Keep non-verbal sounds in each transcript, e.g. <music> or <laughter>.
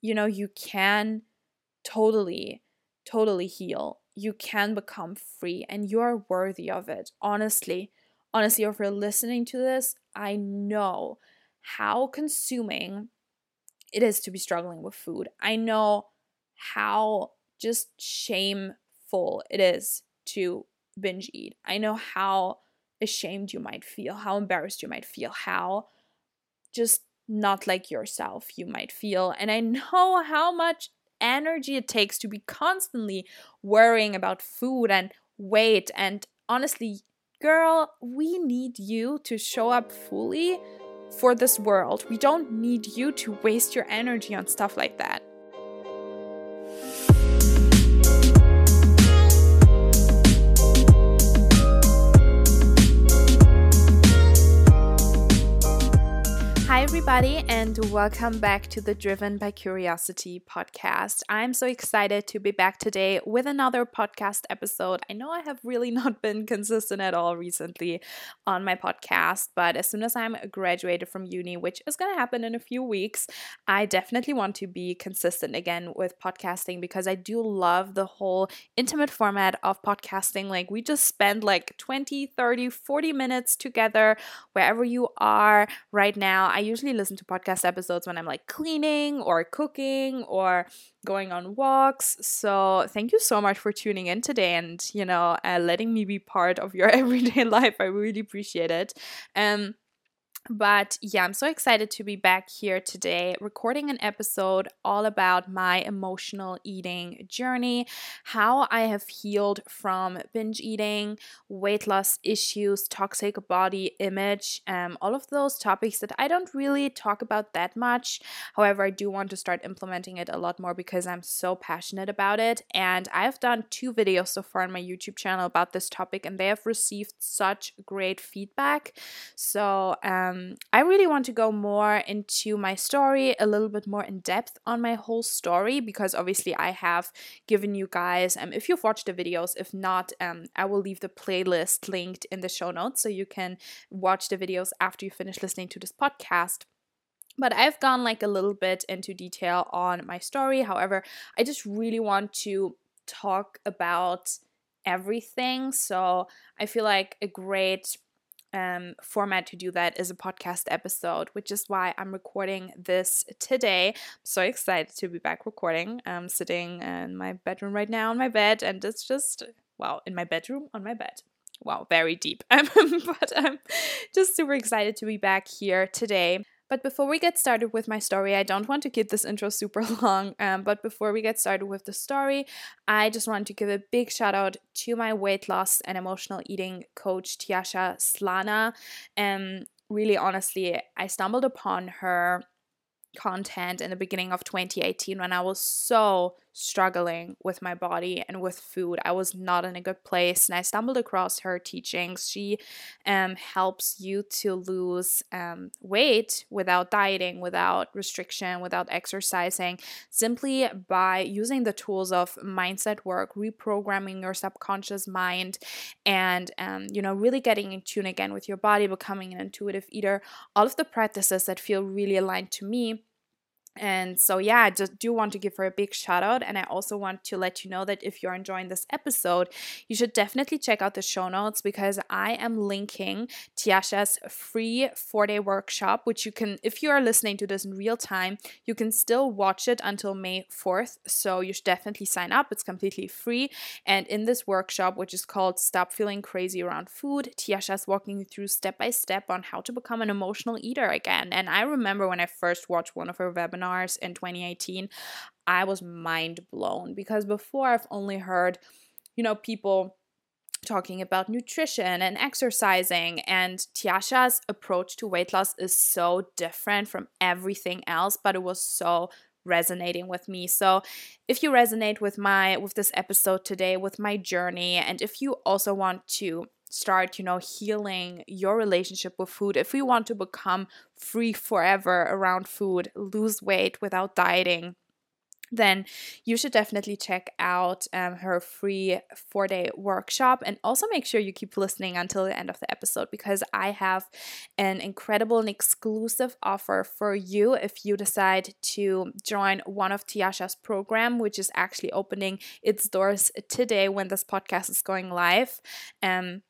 you know, you can totally, totally heal. You can become free and you're worthy of it. Honestly, honestly, if you're listening to this, I know how consuming it is to be struggling with food. I know how just shameful it is to binge eat. I know how ashamed you might feel, how embarrassed you might feel, how just not like yourself you might feel. And I <laughs> know how much energy it takes to be constantly worrying about food and weight. And honestly, girl, we need you to show up fully for this world. We don't need you to waste your energy on stuff like that. Everybody, and welcome back to the Driven by Curiosity podcast. I'm so excited to be back today with another podcast episode. I know I have really <laughs> not been consistent at all recently on my podcast, but as soon as I'm graduated from uni, which is going to happen in a few weeks, I definitely want to be consistent again with podcasting because I do love the whole intimate format of podcasting. Like, we just spend like 20, 30, 40 minutes together wherever you are right now. I usually listen to podcast episodes when I'm like cleaning or cooking or going on walks. So thank you so much for tuning in today and, you know, uh, letting me be part of your <laughs> everyday life. I really appreciate it. Um, but yeah, I'm so excited to be back here today recording an episode all about my emotional eating journey, how I have healed from binge eating, weight loss issues, toxic body image, um, all of those topics that I don't really talk about that much. However, I do want to start implementing it a lot more because I'm so passionate about it. And I've done two videos so far on my YouTube channel about this topic, and they have received such great feedback. So, um, um, I really want to go more into my story, a little bit more in depth on my whole story, because obviously I have given you guys, um, if you've watched the videos, if not, um, I will leave the playlist linked in the show notes so you can watch the videos after you finish listening to this podcast but I've gone like a little bit into detail on my story. However, I just really want to talk about everything. So I feel like a great um, format to do that is a podcast episode, which is why I'm recording this today. I'm so excited to be back recording. I'm sitting in my bedroom right now on my bed, and it's just, well, in my bedroom on my bed. Wow, very deep. <laughs> but I'm just super excited to be back here today. But before we get started with my story, I don't want to keep this intro super <laughs> long. Um, but before we get started with the story, I just want to give a big shout out to my weight loss and emotional eating coach, Tiasha Slana. And um, really, honestly, I stumbled upon her content in the beginning of 2018 when I was so struggling with my body and with food. I was not in a good place, and I stumbled across her teachings. She um, helps you to lose um, weight without dieting, without restriction, without exercising, simply by using the tools of mindset work, reprogramming your subconscious mind, and um, you know, really getting in tune again with your body, becoming an intuitive eater. All of the practices that feel really aligned to me and so, yeah, I just do want to give her a big shout out. And I also want to let you know that if you're enjoying this episode, you should definitely check out the show notes because I am linking Tiasha's free four day workshop, which you can, if you are listening to this in real time, you can still watch it until May 4th. So, you should definitely sign up. It's completely free. And in this workshop, which is called Stop Feeling Crazy Around Food, Tiasha's walking you through step by step on how to become an emotional eater again. And I remember when I first watched one of her webinars webinars in 2018, I was mind blown because before I've only heard, you know, people talking about nutrition and exercising and Tiasha's approach to weight loss is so different from everything else but it was so resonating with me. So, if you resonate with my with this episode today with my journey and if you also want to start, you know, healing your relationship with food, if we want to become free forever around food, lose weight without dieting, then you should definitely check out um, her free four day workshop and also make sure you keep listening until the end of the episode because I have an incredible and exclusive offer for you if you decide to join one of Tiasha's program, which is actually opening its doors today when this podcast is going live. Um,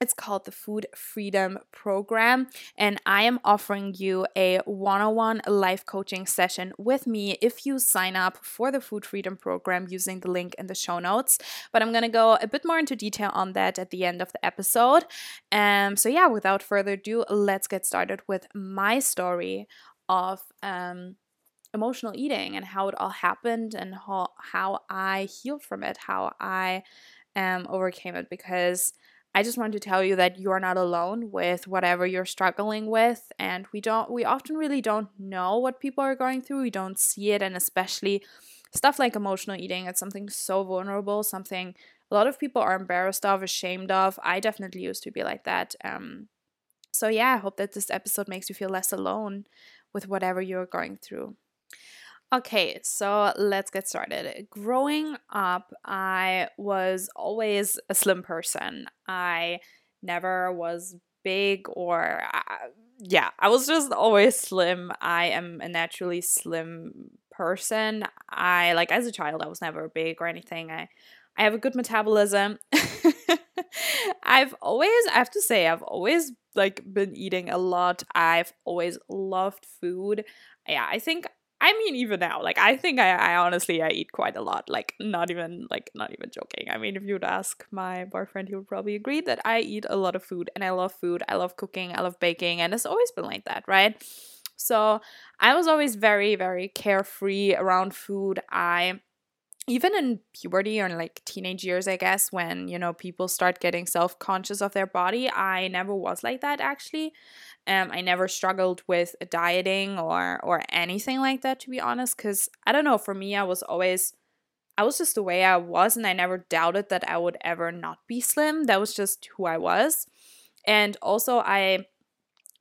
it's called the Food Freedom Program, and I am offering you a one on one life coaching session with me if you sign up for the Food Freedom Program using the link in the show notes. But I'm to go a bit more into detail on that at the end of the episode. Um, so, yeah, without further ado, let's get started with my story of. Um, emotional eating and how it all happened and how, how I healed from it, how I um, overcame it because I just want to tell you that you're not alone with whatever you're struggling with and we don't we often really don't know what people are going through. We don't see it and especially stuff like emotional eating, it's something so vulnerable, something a lot of people are embarrassed of, ashamed of. I definitely used to be like that. Um so yeah, I hope that this episode makes you feel less alone with whatever you're going through. Okay, so let's get started. Growing up, I was always a slim person. I never was big or, uh, yeah, I was just always slim. I am a naturally slim person. I, like, as a child, I was never big or anything. I, I have a good metabolism. <laughs> I've always, I have to say, I've always like been eating a lot. I've always loved food. Yeah, I think I mean, even now, like I think I, I honestly I eat quite a lot. Like not even like not even joking. I mean, if you would ask my boyfriend, he would probably agree that I eat a lot of food and I love food. I love cooking. I love baking, and it's always been like that, right? So I was always very very carefree around food. I even in puberty or like teenage years, I guess, when you know people start getting self conscious of their body, I never was like that actually. Um, I never struggled with dieting or or anything like that to be honest, because I don't know. For me, I was always, I was just the way I was, and I never doubted that I would ever not be slim. That was just who I was, and also I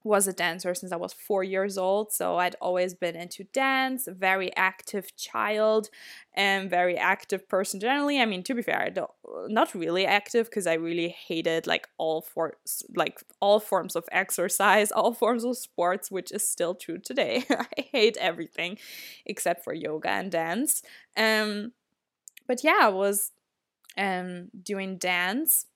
was a dancer since I was four years old. So I'd always been into dance, very active child, and very active person generally. I mean, to be fair, not really active because I really hated like all forms, like all forms of exercise, <laughs> all forms of sports, which is still true today. <laughs> I hate everything except for yoga and dance. Um, but yeah, I was um doing dance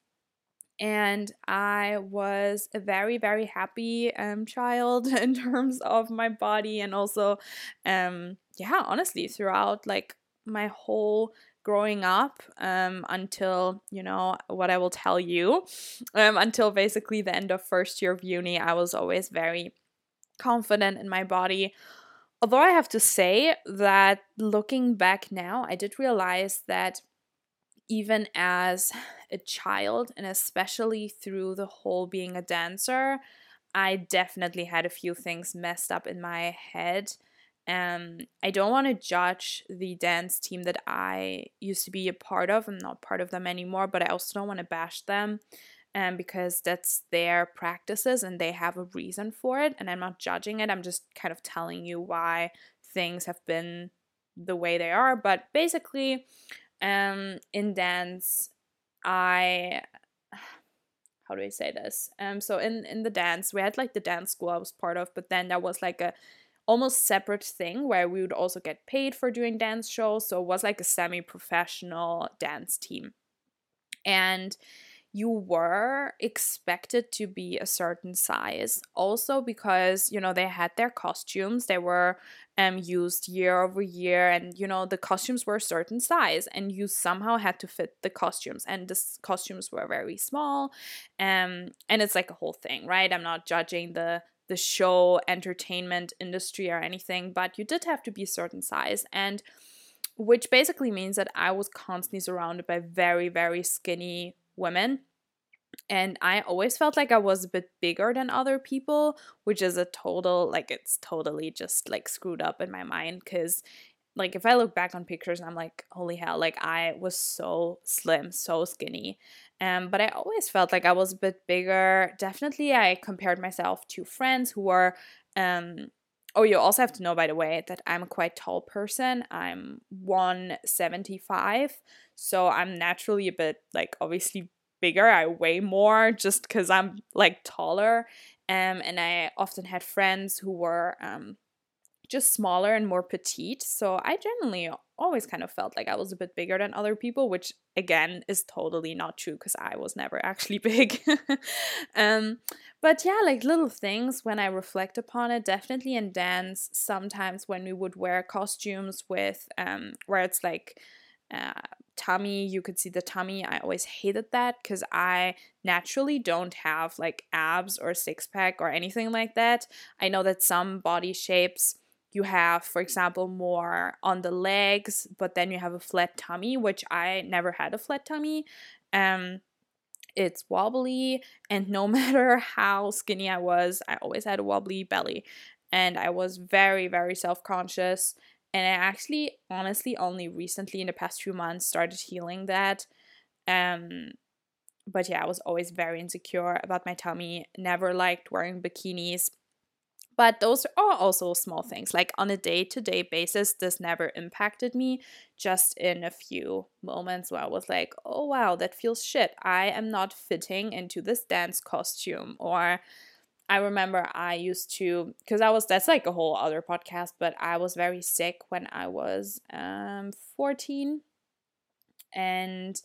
and I was a very very happy um, child <laughs> in terms of my body and also um, yeah honestly throughout like my whole growing up um, until you know what I will tell you um, until basically the end of first year of uni I was always very confident in my body. Although I have to say that looking back now I did realize that even as a child and especially through the whole being a dancer, I definitely had a few things messed up in my head. Um, I don't want to judge the dance team that I used to be a part of. I'm not part of them anymore, but I also don't want to bash them um, because that's their practices and they have a reason for it. And I'm not judging it. I'm just kind of telling you why things have been the way they are. But basically, um, in dance, I <sighs> how do I say this? Um, so in in the dance, we had like the dance school I was part of, but then there was like a almost separate thing where we would also get paid for doing dance shows. So it was like a semi-professional dance team, and you were expected to be a certain size also because you know they had their costumes they were um used year over year and you know the costumes were a certain size and you somehow had to fit the costumes and the costumes were very small um and it's like a whole thing right i'm not judging the the show entertainment industry or anything but you did have to be a certain size and which basically means that I was constantly surrounded by very, very skinny women. And I always felt like I was a bit bigger than other people, which is a total, like, it's totally just like screwed up in my mind. Cause, like, if I look back on pictures, I'm like, holy hell, like, I was so slim, so skinny. Um, but I always felt like I was a bit bigger. Definitely, I compared myself to friends who were um, oh, you also have to know, by the way, that I'm a quite tall person. I'm 175. So I'm naturally a bit, like, obviously bigger. I weigh more just because I'm, like, taller. Um, and I often had friends who were um, just smaller and more petite. So I generally always kind of felt like I was a bit bigger than other people, which again is totally not true because I was never actually <laughs> big. um, but yeah, like little things when I reflect upon it, definitely in dance, sometimes when we would wear costumes with um, where it's like uh, tummy, you could see the tummy. I always hated that because I naturally don't have like abs or six pack or anything like that. I know that some body shapes you have, for example, more on the legs, but then you have a flat tummy, which I never had a flat tummy. Um, it's wobbly, and no <laughs> matter how skinny I was, I always had a wobbly belly, and I was very, very self conscious. And I actually, honestly, only recently in the past few months started healing that. Um, but yeah, I was always very insecure about my tummy. Never liked wearing bikinis but those are also small things. Like on a day to day basis, this never impacted me. Just in a few moments where I was like, oh wow, that feels shit. I am not fitting into this dance costume. Or I remember I used to, because I was, that's like a whole other podcast, but I was very sick when I was um, 14. And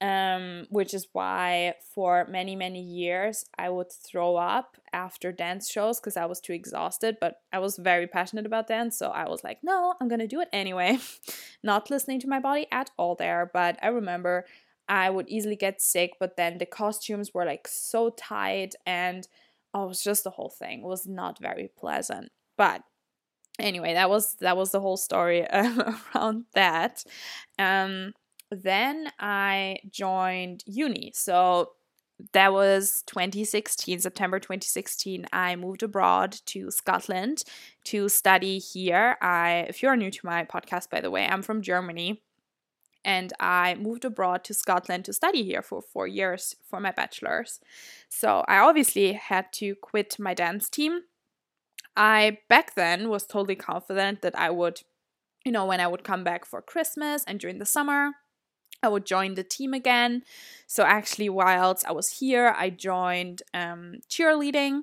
um, which is why for many many years I would throw up after dance shows because I was too exhausted. But I was very passionate about dance, so I was like, no, I'm gonna do it anyway, <laughs> not listening to my body at all there. But I remember I would easily get sick, but then the costumes were like so tight and oh, it was just the whole thing it was not very pleasant. But anyway, that was that was the whole story <laughs> around that. Um, then I joined uni. So that was 2016, September 2016. I moved abroad to Scotland to study here. I, if you're new to my podcast, by the way, I'm from Germany and I moved abroad to Scotland to study here for four years for my bachelor's. So I obviously had to quit my dance team. I back then was totally confident that I would, you know, when I would come back for Christmas and during the summer, I would join the team again. So actually, whilst I was here, I joined um, cheerleading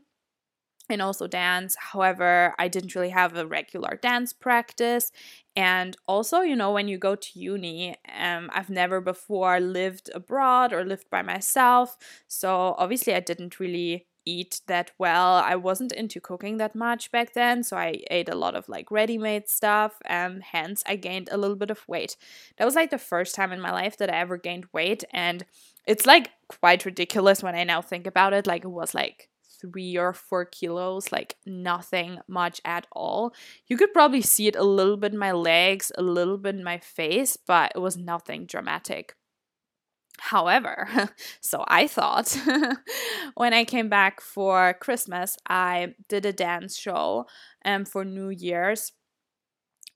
and also dance. However, I didn't really have a regular dance practice. And also, you know, when you go to uni, um, I've never before lived abroad or lived by myself. So obviously, I didn't really eat that well. I wasn't into cooking that much back then, so I ate a lot of like ready made stuff, and hence I gained a little bit of weight. That was like the first time in my life that I ever gained weight, and it's like quite ridiculous when I now think about it. Like it was like three or four kilos, like nothing much at all. You could probably see it a little bit in my legs, a little bit in my face, but it was nothing dramatic. However, <laughs> so I thought <laughs> when I came back for Christmas, I did a dance show um, for New Year's.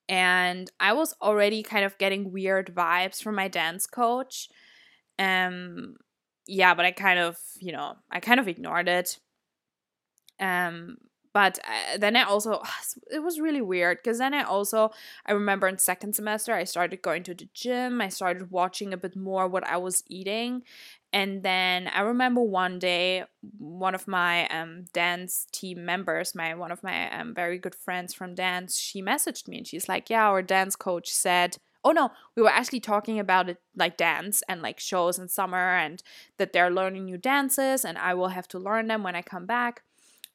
And I was already kind of getting weird vibes from my dance coach. Um, yeah, but I kind of, you know, I kind of ignored it. Um, but uh, then I also <sighs> it was really weird because then I also I remember in second semester I started going to the gym I started watching a bit more what I was eating and then I remember one day one of my um, dance team members my one of my um, very good friends from dance she messaged me and she's like yeah our dance coach said oh no we were actually talking about it like dance and like shows in summer and that they're learning new dances and I will have to learn them when I come back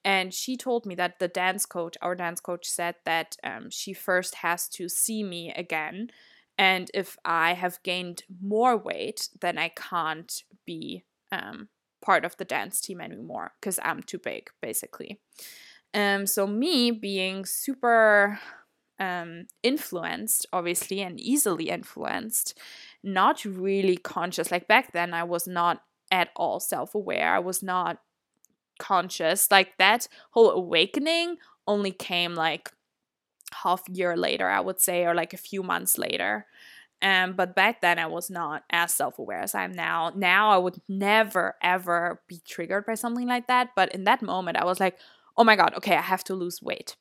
and she told me that the dance coach, our dance coach, said that um, she first has to see me again. And if I have gained more weight, then I can't be um, part of the dance team anymore because I'm too big, basically. Um, so, me being super um, influenced, obviously, and easily influenced, not really conscious. Like back then, I was not at all self aware. I was not conscious like that whole awakening only came like half year later i would say or like a few months later um, but back then I was not as self aware as I am now. Now I would never ever be triggered by something like that. But in that moment, I was like, oh my God, okay, I have to lose weight.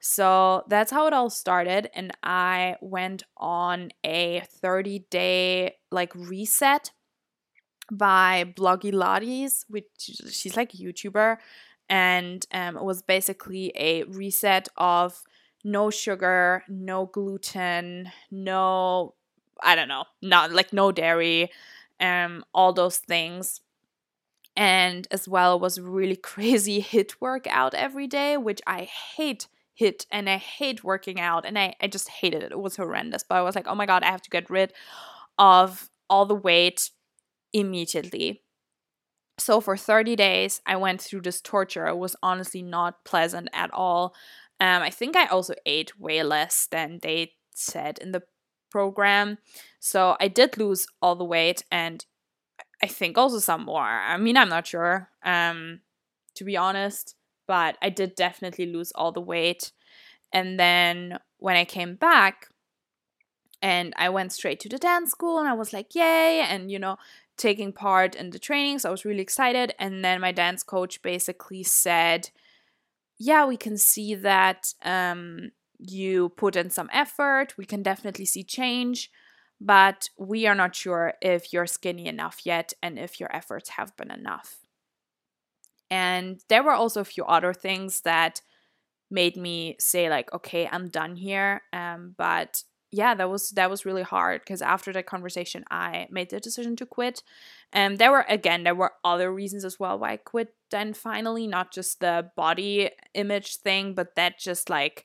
So that's how it all started. And I went on a 30 day like reset by Blogilates, which she's like a YouTuber. And um, it was basically a reset of no sugar, no gluten, no, I don't know, not like no dairy, um, all those things. And as well was really <laughs> crazy HIIT workout every day, which I hate HIIT and I hate working out and I, I just hated it. It was horrendous. But I was like, oh my god, I have to get rid of all the weight immediately. So for 30 days, I went through this torture. It was honestly not pleasant at all. Um, I think I also ate way less than they said in the program. So I did lose all the weight and I think also some more. I mean, I'm not sure, um, to be honest, but I did definitely lose all the weight. And then when I came back, and I went straight to the dance school and I was like, yay, and you know, taking part in the trainings. I was really excited. And then my dance coach basically said, yeah, we can see that um, you put in some effort. We can definitely see change, but we are not sure if you're skinny enough yet and if your efforts have been enough. And there were also a few other things that made me say like, okay, I'm done here. Um, but yeah, that was that was really hard because after that conversation, I made the decision to quit. And there were again, there were other reasons as well why I quit. Then finally, not just the body image thing, but that just like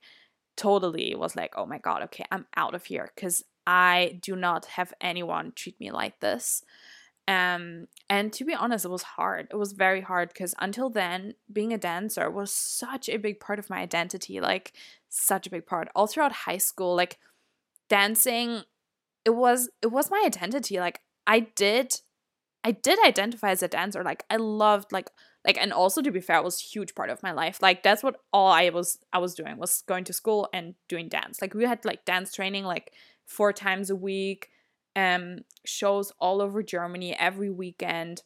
totally was like, oh my god, okay, I'm out of here because I do not have anyone treat me like this. Um, and to be honest, it was hard. It was very hard because until then, being a dancer was such a big part of my identity, like such a big part. All throughout high school, like dancing it was it was my identity like i did i did identify as a dancer like i loved like like and also to be fair it was a huge part of my life like that's what all i was i was doing was going to school and doing dance like we had like dance training like four times a week um shows all over germany every weekend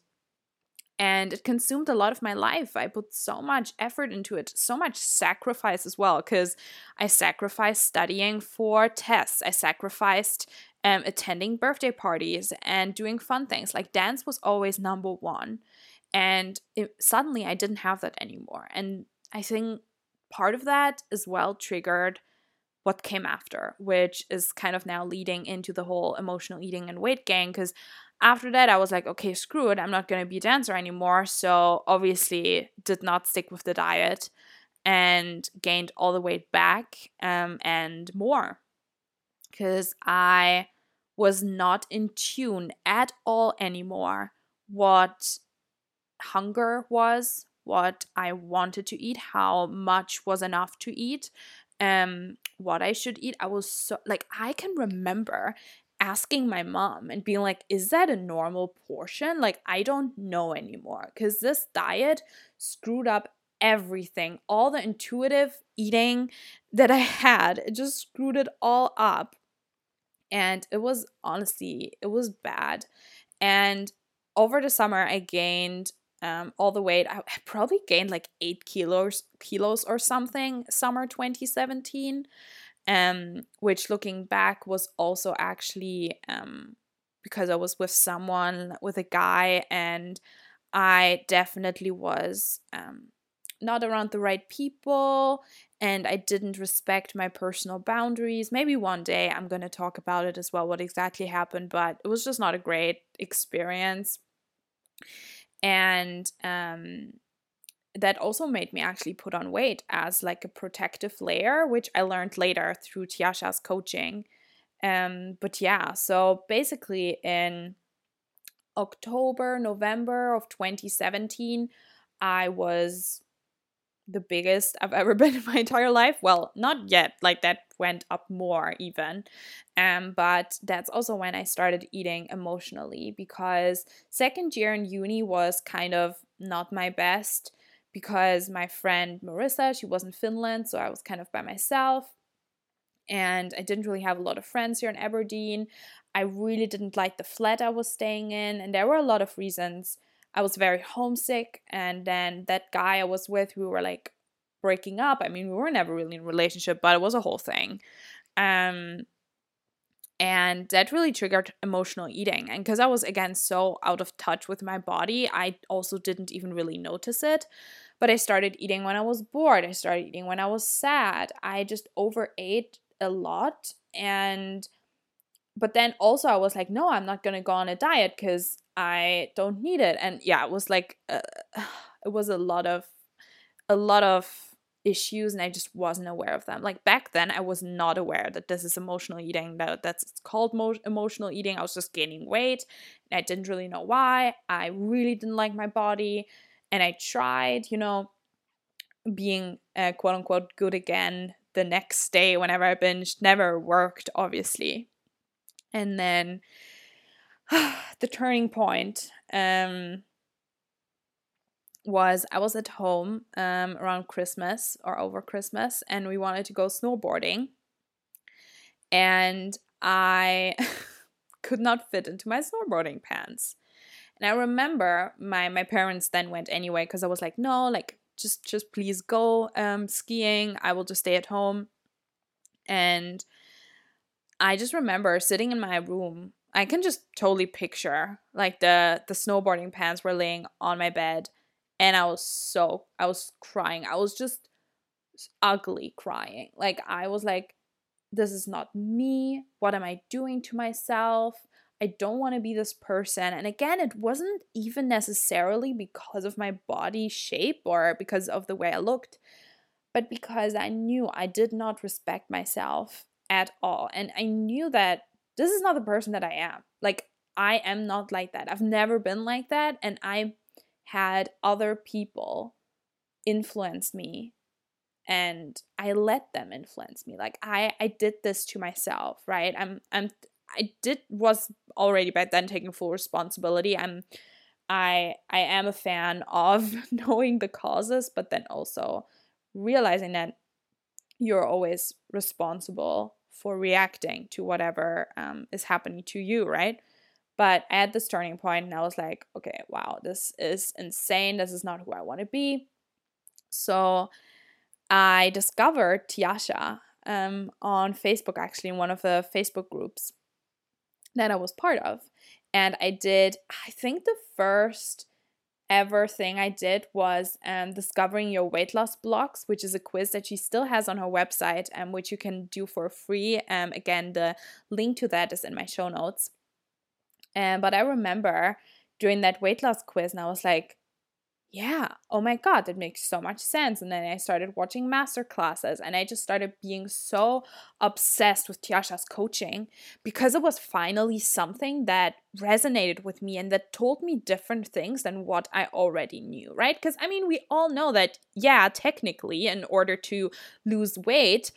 and it consumed a lot of my life. I put so much effort into it, so much sacrifice as well, because I sacrificed studying for tests. I sacrificed um, attending birthday parties and doing fun things. Like dance was always number one. And it, suddenly I didn't have that anymore. And I think part of that as well triggered what came after, which is kind of now leading into the whole emotional eating and weight gain because after that, I was like, okay, screw it. I'm not going to be a dancer anymore. So obviously, did not stick with the diet and gained all the weight back um, and more because I was not in tune at all anymore what hunger was, what I wanted to eat, how much was enough to eat, um, what I should eat. I was so like I can remember asking my mom and being like, is that a normal portion? Like, I don't know anymore because this diet screwed up everything. All the intuitive eating that I had, it just screwed it all up. And it was honestly, it was bad. And over the summer, I gained um, all the weight. I probably gained like eight kilos, kilos or something. Summer 2017 um, which looking back was also actually um, because I was with someone, with a guy, and I definitely was um, not around the right people and I didn't respect my personal boundaries. Maybe one day I'm going to talk about it as well, what exactly happened, but it was just not a great experience. And um, that also made me actually put on weight as like a protective layer, which I learned later through Tiasha's coaching. Um, but yeah, so basically in October, November of 2017, I was the biggest I've ever <laughs> been in my entire life. Well, not yet, like that went up more even. Um, but that's also when I started eating emotionally because second year in uni was kind of not my best because my friend Marissa, she was in Finland, so I was kind of by myself. And I didn't really have a lot of friends here in Aberdeen. I really didn't like the flat I was staying in, and there were a lot of reasons. I was very homesick, and then that guy I was with, we were like breaking up. I mean, we were never really in a relationship, but it was a whole thing. Um, and that really triggered emotional eating. And because I was, again, so out of touch with my body, I also didn't even really notice it. But I started eating when I was bored. I started eating when I was sad. I just overate a lot. And, but then also I was like, no, I'm not going to go on a diet because I don't need it. And yeah, it was like, uh, <sighs> it was a lot of, a lot of issues and I just wasn't aware of them. Like back then I was not aware that this is emotional eating that that's called mo- emotional eating. I was just gaining weight and I didn't really know why. I really didn't like my body and I tried, you know, being uh, quote unquote good again the next day whenever I binged never worked obviously. And then <sighs> the turning point um was I was at home um, around Christmas or over Christmas, and we wanted to go snowboarding. And I <laughs> could not fit into my snowboarding pants. And I remember my my parents then went anyway because I was like, no, like just just please go um, skiing. I will just stay at home. And I just remember sitting in my room. I can just totally picture like the the snowboarding pants were laying on my bed and I was so I was crying. I was just ugly crying. Like I was like this is not me. What am I doing to myself? I don't want to be this person. And again, it wasn't even necessarily because of my body shape or because of the way I looked, but because I knew I did not respect myself at all. And I knew that this is not the person that I am. Like, I am not like that. I've never been like that. And I had other people influence me and I let them influence me. Like I I did this to myself, right? I'm I'm I did was already back then taking full responsibility. I'm I I am a fan of <laughs> knowing the causes, but then also realizing that you're always responsible for reacting to whatever um, is happening to you, right? But had this turning point and I was like, okay, wow, this is insane. This is not who I want to be. So I discovered Tiasha um, on Facebook, actually, in one of the Facebook groups that I was part of. And I did, I think the first ever thing I did was um, discovering your weight loss blocks, which is a quiz that she still has on her website, um, which you can do for free. Um, again, the link to that is in my show notes. And but I remember doing that weight loss quiz and I was like, yeah, oh my God, that makes so much sense. And then I started watching master classes and I just started being so obsessed with Tiasha's coaching because it was finally something that resonated with me and that told me different things than what I already knew, right? Because I mean, we all know that, yeah, technically, in order to lose weight,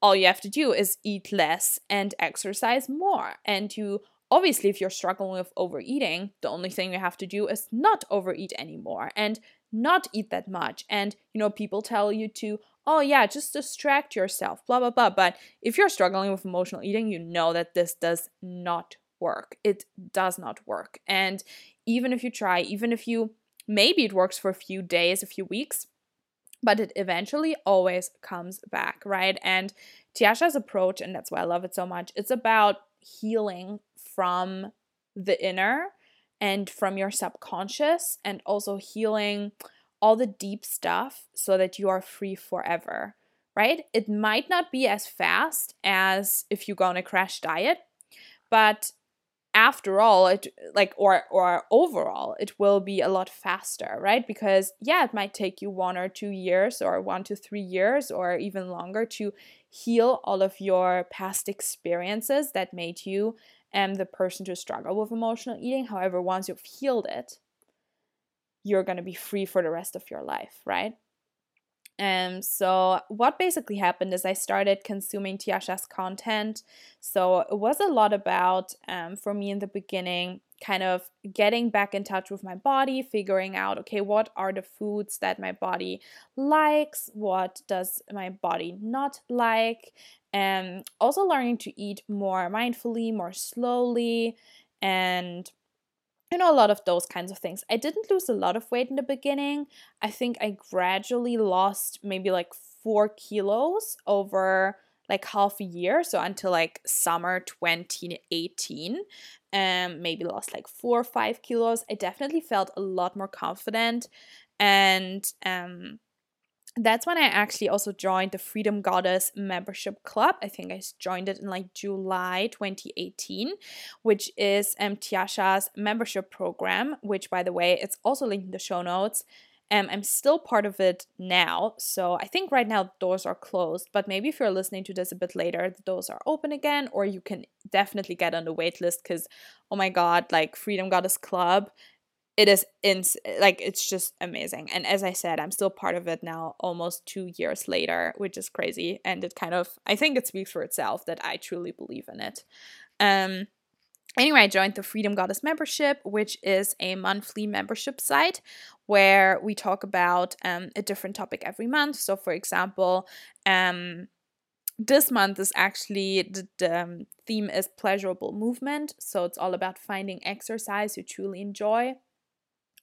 all you have to do is eat less and exercise more. And you obviously if you're struggling with overeating the only thing you have to do is not overeat anymore and not eat that much. And you know people tell you to oh yeah just distract yourself blah blah blah. But if you're struggling with emotional eating you know that this does not work. It does not work. And even if you try even if you maybe it works for a few days a few weeks but it eventually always comes back right? And tiasha's approach and that's why i love it so much it's about healing from the inner and from your subconscious and also healing all the deep stuff so that you are free forever, right? It might not be as fast as if you go on a crash diet, but after all it like or or overall it will be a lot faster right because yeah it might take you one or two years or one to three years or even longer to heal all of your past experiences that made you am the person to struggle with emotional eating. However, once you've healed it, you're going to be free for the rest of your life, right? And so, what basically happened is I started consuming Tiasha's content. So, it was a lot about, um, for me in the beginning, kind of getting back in touch with my body, figuring out, okay, what are the foods that my body likes? What does my body not like? And also learning to eat more mindfully, more slowly, and you know, a lot of those kinds of things. I didn't lose a lot of weight in the beginning. I think I gradually lost maybe like four kilos over like half a year. So until like summer 2018, um, maybe lost like four or five kilos. I definitely felt a lot more confident. And um, that's when I actually also joined the Freedom Goddess membership club. I think I joined it in like July 2018, which is um, Tiasha's membership program, which by the way, it's also linked in the show notes. Um, I'm still part of it now, so I think right now doors are closed. But maybe if you're listening to this a bit later, the doors are open again, or you can definitely get on the wait list because, oh my god, like Freedom Goddess Club it is in like it's just amazing and as i said i'm still part of it now almost two years later which is crazy and it kind of i think it speaks for itself that i truly believe in it. Um anyway i joined the freedom goddess membership which is a monthly membership site where we talk about um, a different topic every month. So for example um this month is actually the, the um, theme is pleasurable movement. So it's all about finding exercise you truly enjoy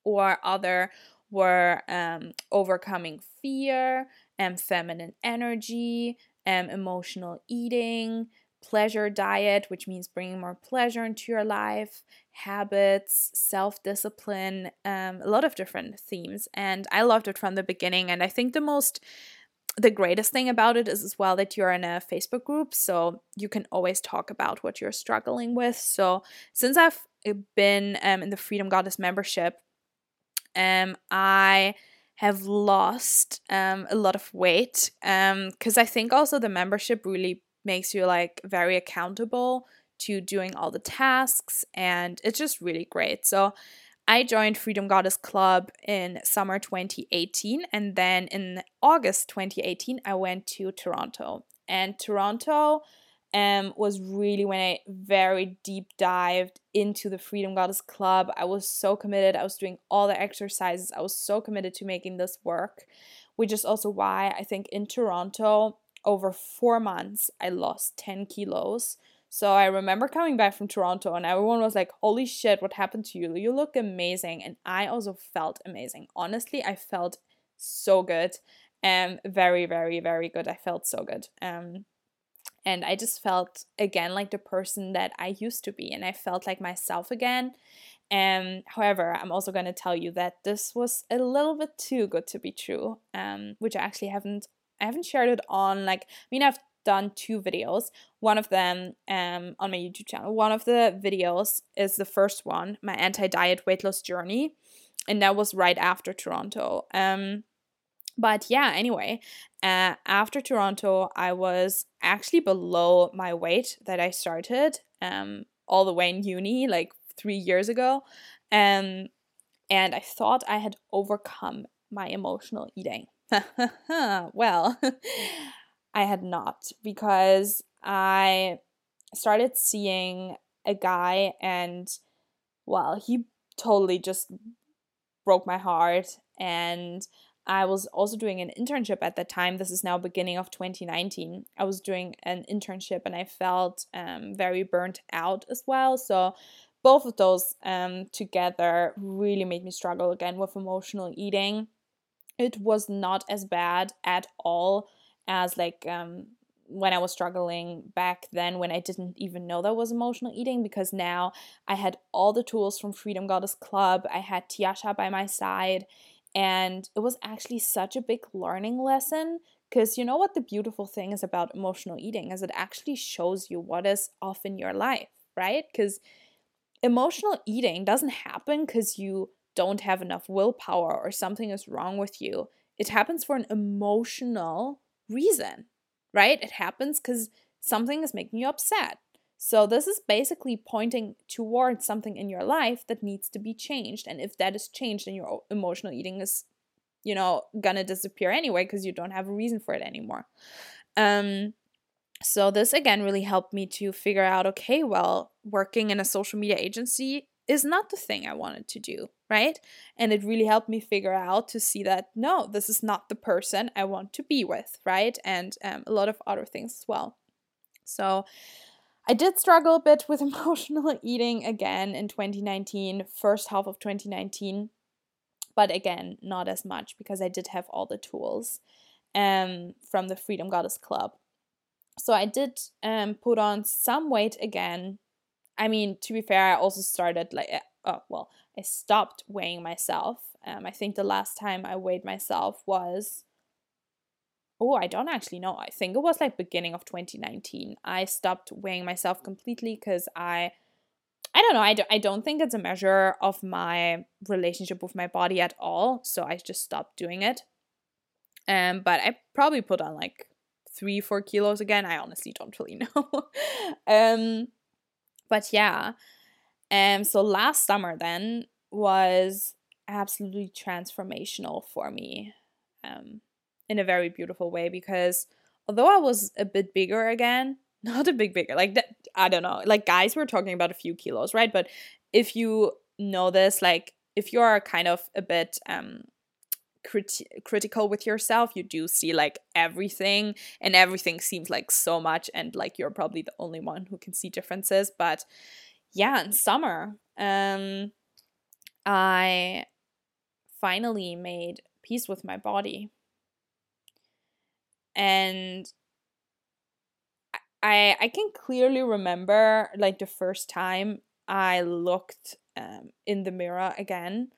or other were um, overcoming fear and feminine energy and emotional eating pleasure diet which means bringing more pleasure into your life habits self-discipline um, a lot of different themes. And i loved it from the beginning and i think the most the greatest thing about it is as well that you're in a facebook group so you can always talk about what you're struggling with. So since i've been um, in the freedom goddess membership um, I have lost um, a lot of weight because um, I think also the membership really makes you like very accountable to doing all the tasks and it's just really great. So I joined Freedom Goddess Club in summer 2018 and then in August 2018 I went to Toronto. And Toronto um, was really when I very deep dived into the Freedom Goddess Club. I was so committed. I was doing all the exercises. I was so committed to making this work, which is also why I think in Toronto, over four months, I lost 10 kilos. So I remember coming back from Toronto and everyone was like, Holy shit, what happened to you? You look amazing. And I also felt amazing. Honestly, I felt so good. Um very, very, very good. I felt so good. Um and I just felt again like the person that I used to be and I felt like myself again. Um, however, I'm also going to tell you that this was a little bit too good to be true, um, which I actually haven't I haven't shared it on like I mean I've done two videos. One of them um on my YouTube channel. One of the videos is the first one, my anti-diet weight loss journey, and that was right after Toronto. Um but yeah, anyway, uh, after Toronto, I was actually below my weight that I started um, all the way in uni, like three years ago. Um, and I thought I had overcome my emotional eating. <laughs> well, <laughs> I had not because I started seeing a guy and well, he totally just broke my heart and I was also doing an internship at that time. This is now beginning of 2019. I was doing an internship and I felt um, very burnt out as well. So both of those um, together really made me struggle again with emotional eating. It was not as bad at all as like um, when I was struggling back then when I didn't even know that was emotional eating because now I had all the tools from Freedom Goddess Club. I had Tiasha by my side and it was actually such a big learning lesson because you know what the beautiful thing is about emotional eating is it actually shows you what is off in your life, right? Because emotional eating doesn't happen because you don't have enough willpower or something is wrong with you. It happens for an emotional reason, right? It happens because something is making you upset. So, this is basically pointing towards something in your life that needs to be changed. And if that is changed, then your emotional eating is, you know, gonna disappear anyway because you don't have a reason for it anymore. Um, so, this again really helped me to figure out okay, well, working in a social media agency is not the thing I wanted to do, right? And it really helped me figure out to see that no, this is not the person I want to be with, right? And um, a lot of other things as well. So, I did struggle a bit with <laughs> emotional eating again in 2019, first half of 2019, but again, not as much because I did have all the tools um, from the Freedom Goddess Club. So I did um, put on some weight again. I mean, to be fair, I also started like, oh, well, I stopped weighing myself. Um, I think the last time I weighed myself was oh, I don't actually know. I think it was like beginning of 2019. I stopped weighing myself completely because I I don't know. I, do, I don't think it's a measure of my relationship with my body at all. So I just stopped doing it. Um, but I probably put on like three, four kilos again. I honestly don't really <laughs> know. um, but yeah. Um, so last summer then was absolutely transformational for me. Um, in a very beautiful way because although I was a bit bigger again, <laughs> not a big bigger, like I don't know, like guys were talking about a few kilos, right? But if you know this, like if you are kind of a bit um crit- critical with yourself, you do see like everything, and everything seems like so much, and like you're probably the only one who can see differences. But yeah, in summer, um, I finally made peace with my body and I I can clearly remember like the first time I looked um, in the mirror again.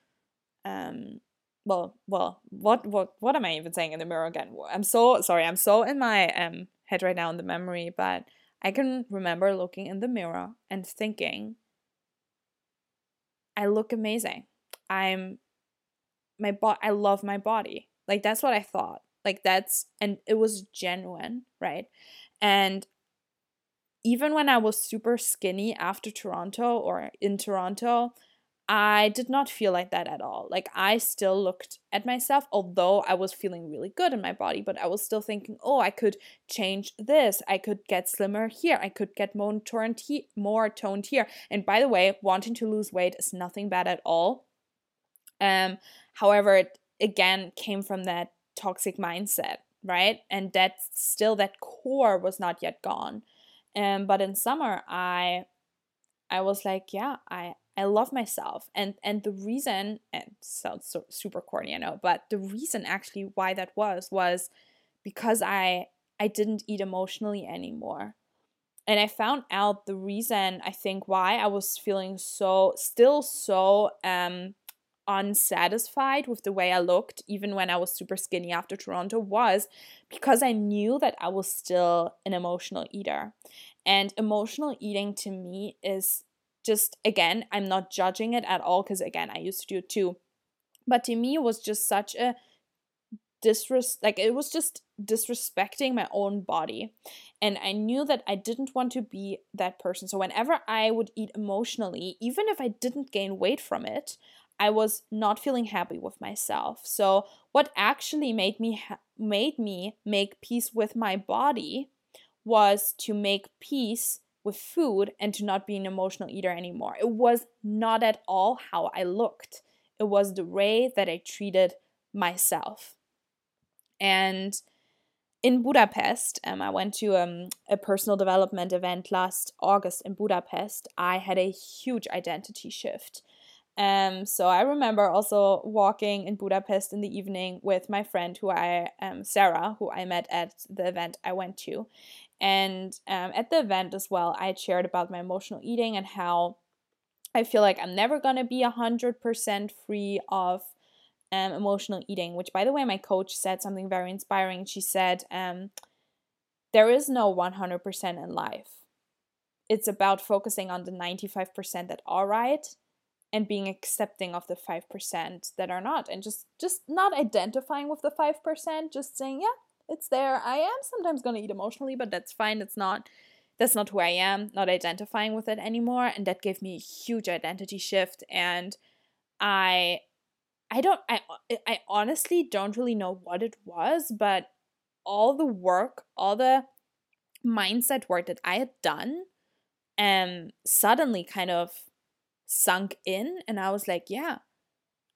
Um, well, well, what what what am I even saying in the mirror again? I'm so sorry. I'm so in my um head right now in the memory, but I can remember looking in the mirror and thinking, I look amazing. I'm my body. I love my body. Like that's what I thought. Like that's and it was genuine, right? And even when I was super skinny after Toronto or in Toronto, I did not feel like that at all. Like I still looked at myself, although I was feeling really good in my body, but I was still thinking, oh, I could change this. I could get slimmer here. I could get more toned, he- more toned here. And by the way, wanting to lose weight is nothing bad at all. Um, however, it again came from that toxic mindset, right? And that still that core was not yet gone. Um, but in summer, I I was like, yeah, I I love myself, and and the reason and sounds so super corny, I know, but the reason actually why that was was because I I didn't eat emotionally anymore. And I found out the reason I think why I was feeling so still so um unsatisfied with the way I looked, even when I was super skinny after Toronto, was because I knew that I was still an emotional eater. And emotional eating to me is just, again, I'm not judging it at all because, again, I used to do it too. But to me, it was just such a disres like it was just disrespecting my own body and i knew that i didn't want to be that person so whenever i would eat emotionally even if i didn't gain weight from it I was not feeling happy with myself. So what actually made me ha- made me make peace with my body was to make peace with food and to not be an emotional eater anymore. It was not at all how I looked. It was the way that I treated myself. And in Budapest, um, I went to um, a personal development event last August in Budapest. I had a huge identity shift. Um, so I remember also walking in Budapest in the evening with my friend who I um Sarah, who I met at the event I went to. And um, at the event as well, I shared about my emotional eating and how I feel like I'm never gonna be a hundred percent free of um, emotional eating. Which, by the way, my coach said something very inspiring. She said, um, "There is no one hundred percent in life. It's about focusing on the ninety five percent that are right and being accepting of the 5% that are not and just just not identifying with the 5% just saying yeah it's there i am sometimes going to eat emotionally but that's fine it's not that's not who i am not identifying with it anymore and that gave me a huge identity shift and i i don't i i honestly don't really know what it was but all the work all the mindset work that i had done um suddenly kind of sunk in and I was like, yeah,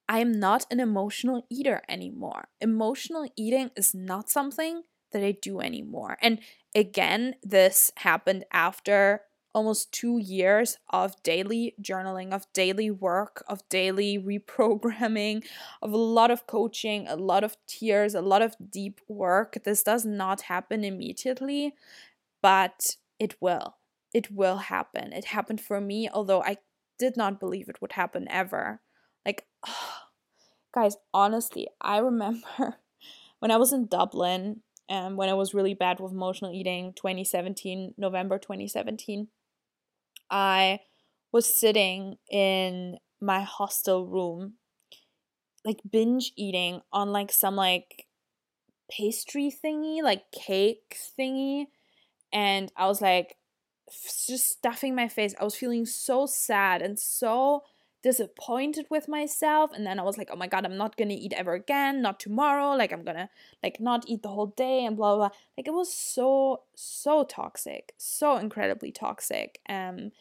I am not an emotional eater anymore. Emotional eating is not something that I do anymore. And again, this happened after almost two years of daily journaling, of daily work, of daily <laughs> reprogramming, of a lot of coaching, a lot of tears, a lot of deep work. This does not happen immediately, but it will. It will happen. It happened for me, although I did not believe it would happen ever. Like, oh, <sighs> guys, honestly, I remember <laughs> when I was in Dublin, um, when I was really bad with emotional eating, 2017, November 2017. I was sitting in my hostel room, like binge eating on like some like pastry thingy, like cake thingy. And I was like, just stuffing my face. I was feeling so sad and so disappointed with myself and then i was like oh my god i'm not gonna eat ever again not tomorrow like i'm gonna like not eat the whole day and blah blah, blah. like it was so so toxic so incredibly toxic um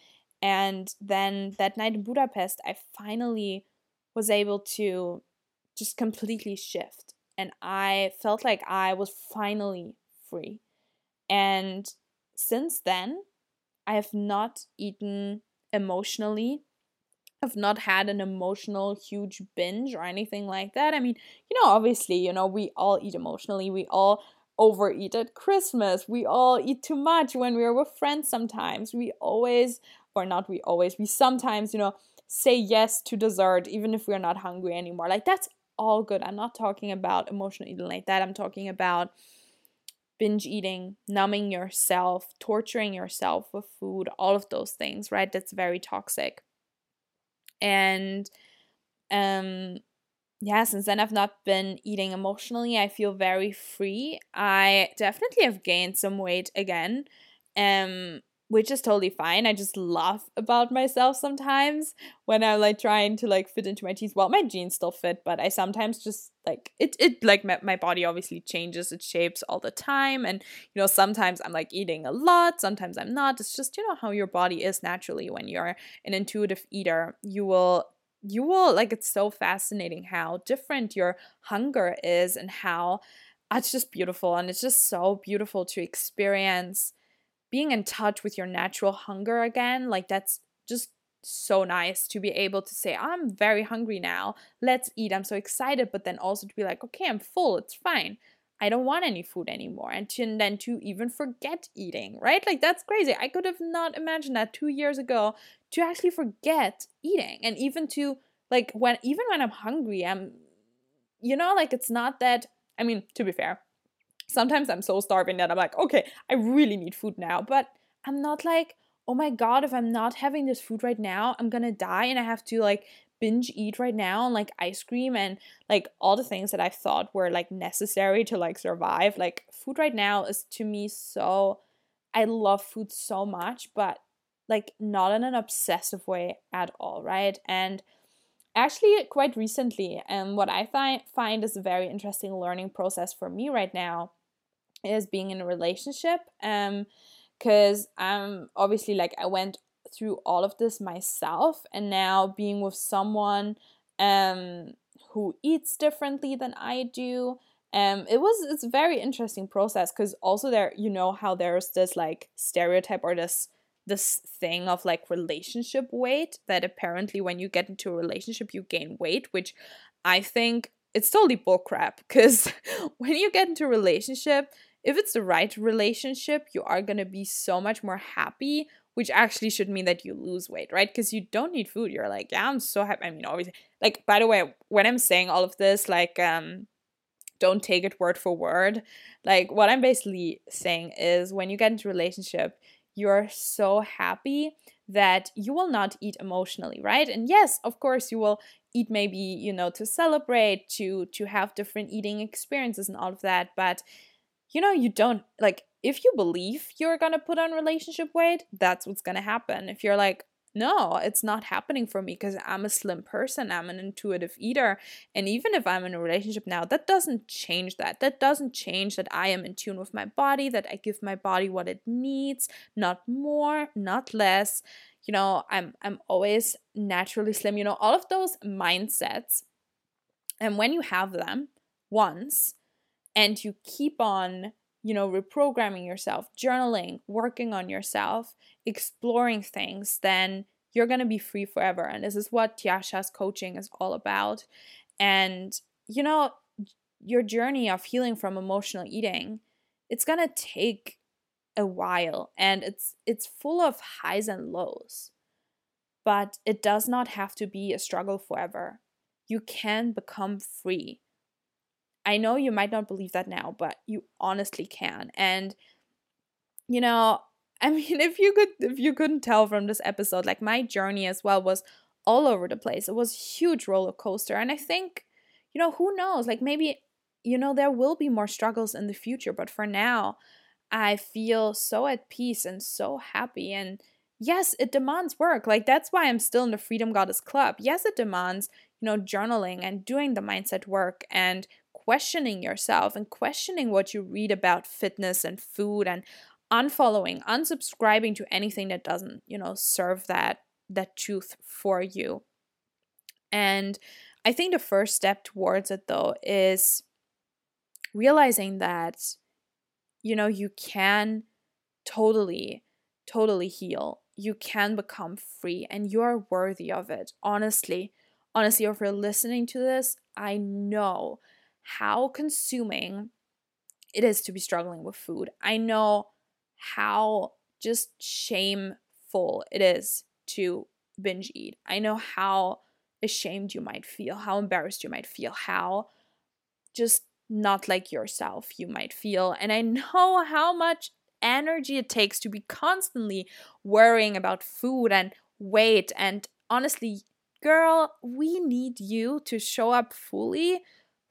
and then that night in budapest i finally was able to just completely shift and i felt like i was finally free and since then i have not eaten emotionally I've not had an emotional huge binge or anything like that. I mean, you know, obviously, you know, we all eat emotionally. We all overeat at Christmas. We all eat too much when we're with friends sometimes. We always, or not we always, we sometimes, you know, say yes to dessert even if we're not hungry anymore. Like that's all good. I'm not talking about emotional eating like that. I'm talking about binge eating, numbing yourself, torturing yourself with food, all of those things, right? That's very toxic. And um yeah since then i've not been eating emotionally i feel very free. I definitely have gained some weight again. Um which is totally fine. I just laugh about myself sometimes when i'm like trying to like fit into my jeans well my jeans still fit but i sometimes just like it it like my, my body obviously changes its shapes all the time and you know sometimes i'm like eating a lot sometimes i'm not. It's just you know how your body is naturally when you're an intuitive eater. You will you will like it's so fascinating how different your hunger is and how ah, it's just beautiful and it's just so beautiful to experience being in touch with your natural hunger again like that's just so nice to be able to say, I'm very hungry now. Let's eat. I'm so excited. But then also to be like, okay, I'm full. It's fine. I don't want any food anymore. And, to, and then to even forget eating, right? Like that's crazy. I could have not imagined that two years ago to actually forget eating. And even to like when, even when I'm hungry, I'm, you know, like it's not that, I mean, to be fair, sometimes I'm so starving that I'm like, okay, I really need food now. But I'm not like, oh my god, if I'm not having this food right now, I'm gonna die and I have to like binge eat right now and like ice cream and like all the things that I thought were like necessary to like survive. Like food right now is to me so I love food so much, but like not in an obsessive way at all, right? And actually quite recently, and what I find find is a very interesting learning process for me right now is being in a relationship. Um because I'm obviously like I went through all of this myself and now being with someone um who eats differently than I do um it was it's very interesting process because also there you know how there's this like stereotype or this this thing of like relationship weight that apparently when you get into a relationship you gain weight which I think it's totally bullcrap because <laughs> when you get into a relationship if it's the right relationship, you are to be so much more happy, which actually should mean that you lose weight, right? Because you don't need food. You're like, yeah, I'm so happy. I mean, obviously, like, by the way, when I'm saying all of this, like, um, don't take it word for word. Like, what I'm basically saying is when you get into a relationship, you're so happy that you will not eat emotionally right and yes of course you will eat maybe you know to celebrate to to have different eating experiences and all of that but you know, you don't like if you believe you're gonna put on relationship weight, that's what's gonna happen. If you're like, no, it's not happening for me because I'm a slim person, I'm an intuitive eater. And even if I'm in a relationship now, that doesn't change that. That doesn't change that I am in tune with my body, that I give my body what it needs, not more, not less. You know, I'm I'm always naturally slim. You know, all of those mindsets. And when you have them once, and you keep on you know, reprogramming yourself, journaling, working on yourself, exploring things, then you're going to be free forever. And this is what Tiasha's coaching is all about. And, you know, your journey of healing from emotional eating, it's going to take a while and it's it's full of highs and lows. But it does not have to be a struggle forever. You can become free. I know you might not believe that now, but you honestly can. And you know, I mean, if you could if you couldn't tell from this episode, like my journey as well was all over the place. It was huge roller coaster. And I think, you know, who knows? Like maybe, you know, there will be more struggles in the future, but for now, I feel so at peace and so happy. And yes, it demands work. Like that's why I'm still in the Freedom Goddess Club. Yes, it demands, you know, journaling and doing the mindset work and questioning yourself and questioning what you read about fitness and food and unfollowing, unsubscribing to anything that doesn't, you know, serve that that truth for you. And I think the first step towards it though is realizing that you know, you can totally totally heal. You can become free and you're worthy of it. Honestly, honestly, if you're listening to this, I know how consuming it is to be struggling with food. I know how just shameful it is to binge eat. I know how ashamed you might feel, how embarrassed you might feel, how just not like yourself you might feel. And I <laughs> know how much energy it takes to be constantly worrying about food and weight. And honestly, girl, we need you to show up fully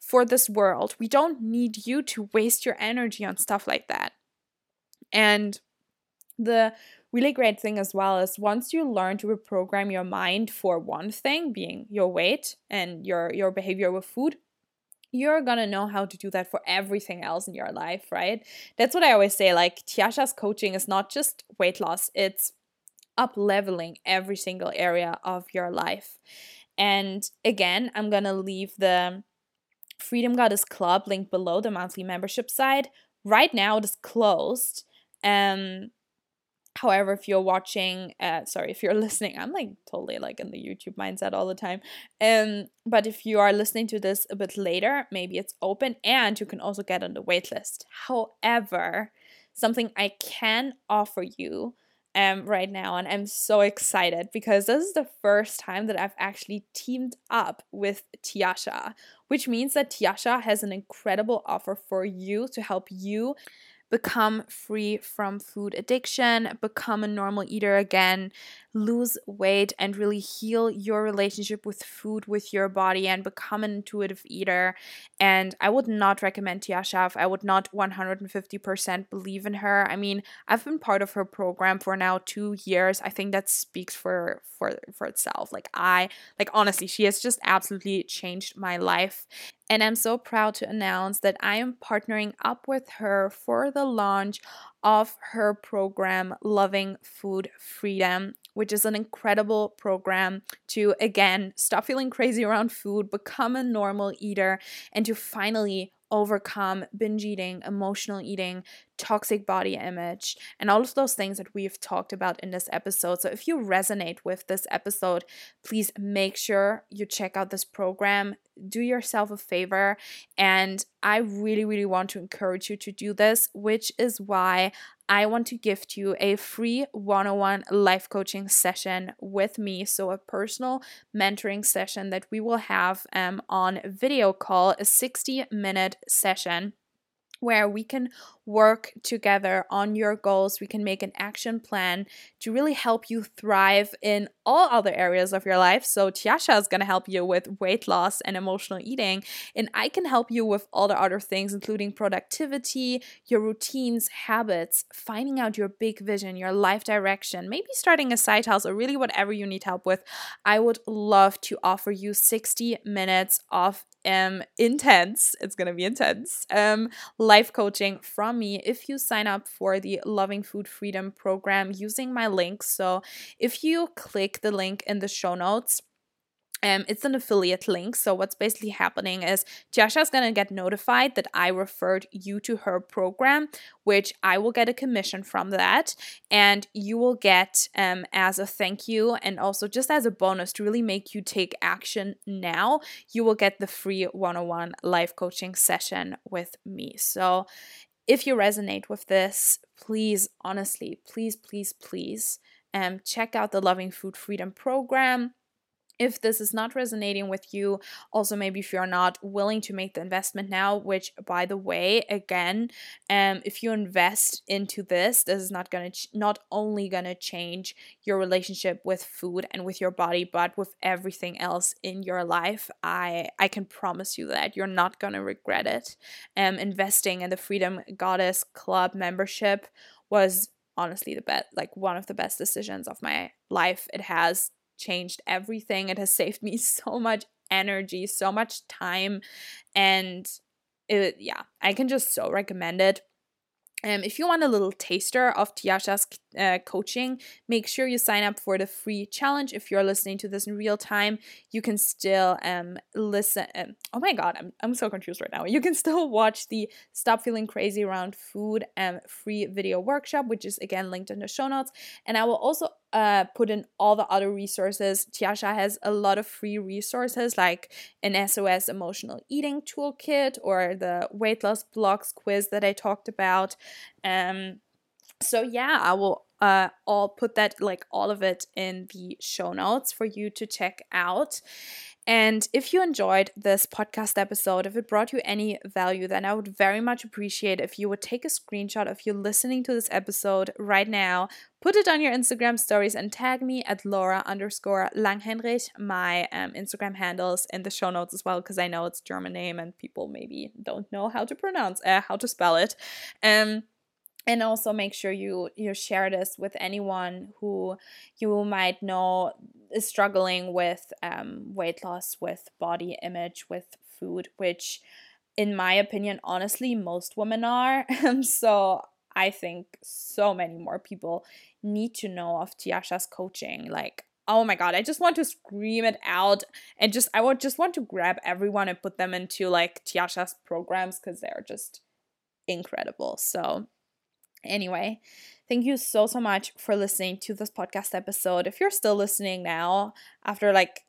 for this world. We don't need you to waste your energy on stuff like that. And the really great thing as well is once you learn to reprogram your mind for one thing being your weight and your your behavior with food you're gonna know how to do that for everything else in your life right? That's what i always say like tiasha's coaching is not just weight loss it's up leveling every single area of your life. And again i'm gonna leave the freedom goddess club link below the monthly membership site. Right now it is closed um However, if you're watching, uh, sorry, if you're <laughs> listening, I'm like totally like in the YouTube mindset all the time. Um, but if you are listening to this a bit later, maybe it's open and you can also get on the waitlist. However, something I can offer you um right now, and I'm so excited because this is the first time that I've actually teamed up with Tiasha, which means that Tiasha has an incredible offer for you to help you become free from food addiction, become a normal eater again, lose weight, and really heal your relationship with food, with your body, and become an intuitive eater. And I would not recommend Tiasha. I would not 150% believe in her. I mean, I've been part of her program for now two years. I think that speaks for for for itself. Like I like honestly, she has just absolutely changed my life. And I'm so proud to announce that I am partnering up with her for the launch of her program, Loving Food Freedom, which is an incredible program to, again, stop feeling crazy around food, become a normal eater, and to finally overcome binge eating, emotional eating, toxic body image, and all of those things that we've talked about in this episode. So, if you resonate with this episode, please make sure you check out this program. Do yourself a favor. And I really, really want to encourage you to do this, which is why I want to gift you a free one on one life coaching session with me. So, a personal mentoring session that we will have um, on video call, a 60 minute session where we can work together on your goals. We can make an action plan to really help you thrive in all other areas of your life. So, Tiasha is going to help you with weight loss and emotional eating, and I can help you with all the other things, including productivity, your routines, habits, finding out your big vision, your life direction, maybe starting a side hustle, or really whatever you need help with. I would love to offer you 60 minutes of um intense it's gonna be intense um life coaching from me. If you sign up for the loving food freedom program using my link so if you click the link in the show notes Um, it's an affiliate link. So what's basically happening is Tiasha is gonna get notified that I referred you to her program, which I will get a commission from that, and you will get um, as a thank you and also just as a bonus to really make you take action now. You will get the free one-on-one life coaching session with me. So if you resonate with this, please, honestly, please, please, please, um, check out the Loving Food Freedom program if this is not resonating with you also maybe if you're not willing to make the investment now which by the way again um if you invest into this this is not to ch- not only to change your relationship with food and with your body but with everything else in your life i i can promise you that you're not to regret it. Um investing in the freedom goddess club membership was honestly the best like one of the best decisions of my life. It has changed everything. It has saved me <laughs> so much energy, so much time, and it, yeah, I can just so recommend it. Um, if you want a little taster of Tiasha's uh, coaching, make sure you sign up for the free challenge. If you're listening to this in real time, you can still um listen. Um, oh my god, I'm, I'm so confused right now. You can <laughs> still watch the Stop Feeling Crazy Around Food um free video workshop, which is again linked in the show notes. And I will also uh, put in all the other resources. Tiasha has a lot of free resources like an SOS emotional eating toolkit or the weight loss blocks quiz that I talked about. Um, so yeah, I will uh, all put that like all of it in the show notes for you to check out. And if you enjoyed this podcast episode, if it brought you any value, then I would very much appreciate if you would take a screenshot of you listening to this episode right now, put it on your Instagram stories, and tag me at Laura underscore Langheinrich. My um, Instagram handles in the show notes as well, because I know it's German name and people maybe don't know how to pronounce, uh, how to spell it. Um, and also make sure you you share this with anyone who you might know is struggling with um, weight loss with body image with food which in my opinion honestly most women are. <laughs> So i think so many more people need to know of tiasha's coaching. Like oh my god i just want to scream it out and just i would just want to grab everyone and put them into like tiasha's programs because they're just incredible. So Anyway, thank you so, so much for listening to this podcast episode. If you're still listening now, after like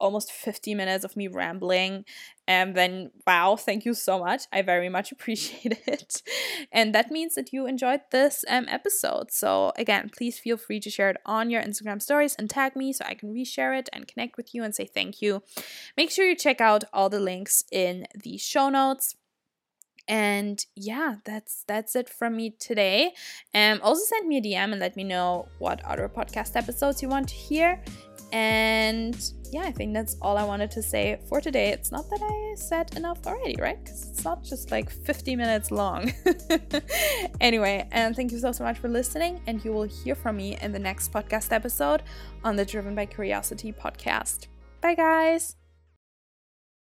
almost 50 minutes of me rambling, and then wow, thank you so much. I very much <laughs> appreciate it. And that means that you enjoyed this um, episode. So, again, please feel free to share it on your Instagram stories and tag me so I can reshare it and connect with you and say thank you. Make sure you check out all the links in the show notes and yeah that's that's it from me today. Um also send me a dm and let me know what other podcast episodes you want to hear. And yeah i think that's all i wanted to say for today. It's not that i said enough already right? Because it's not just like 50 minutes long. <laughs> Anyway and thank you so so much for listening and you will hear from me in the next podcast episode on the driven by curiosity podcast. Bye guys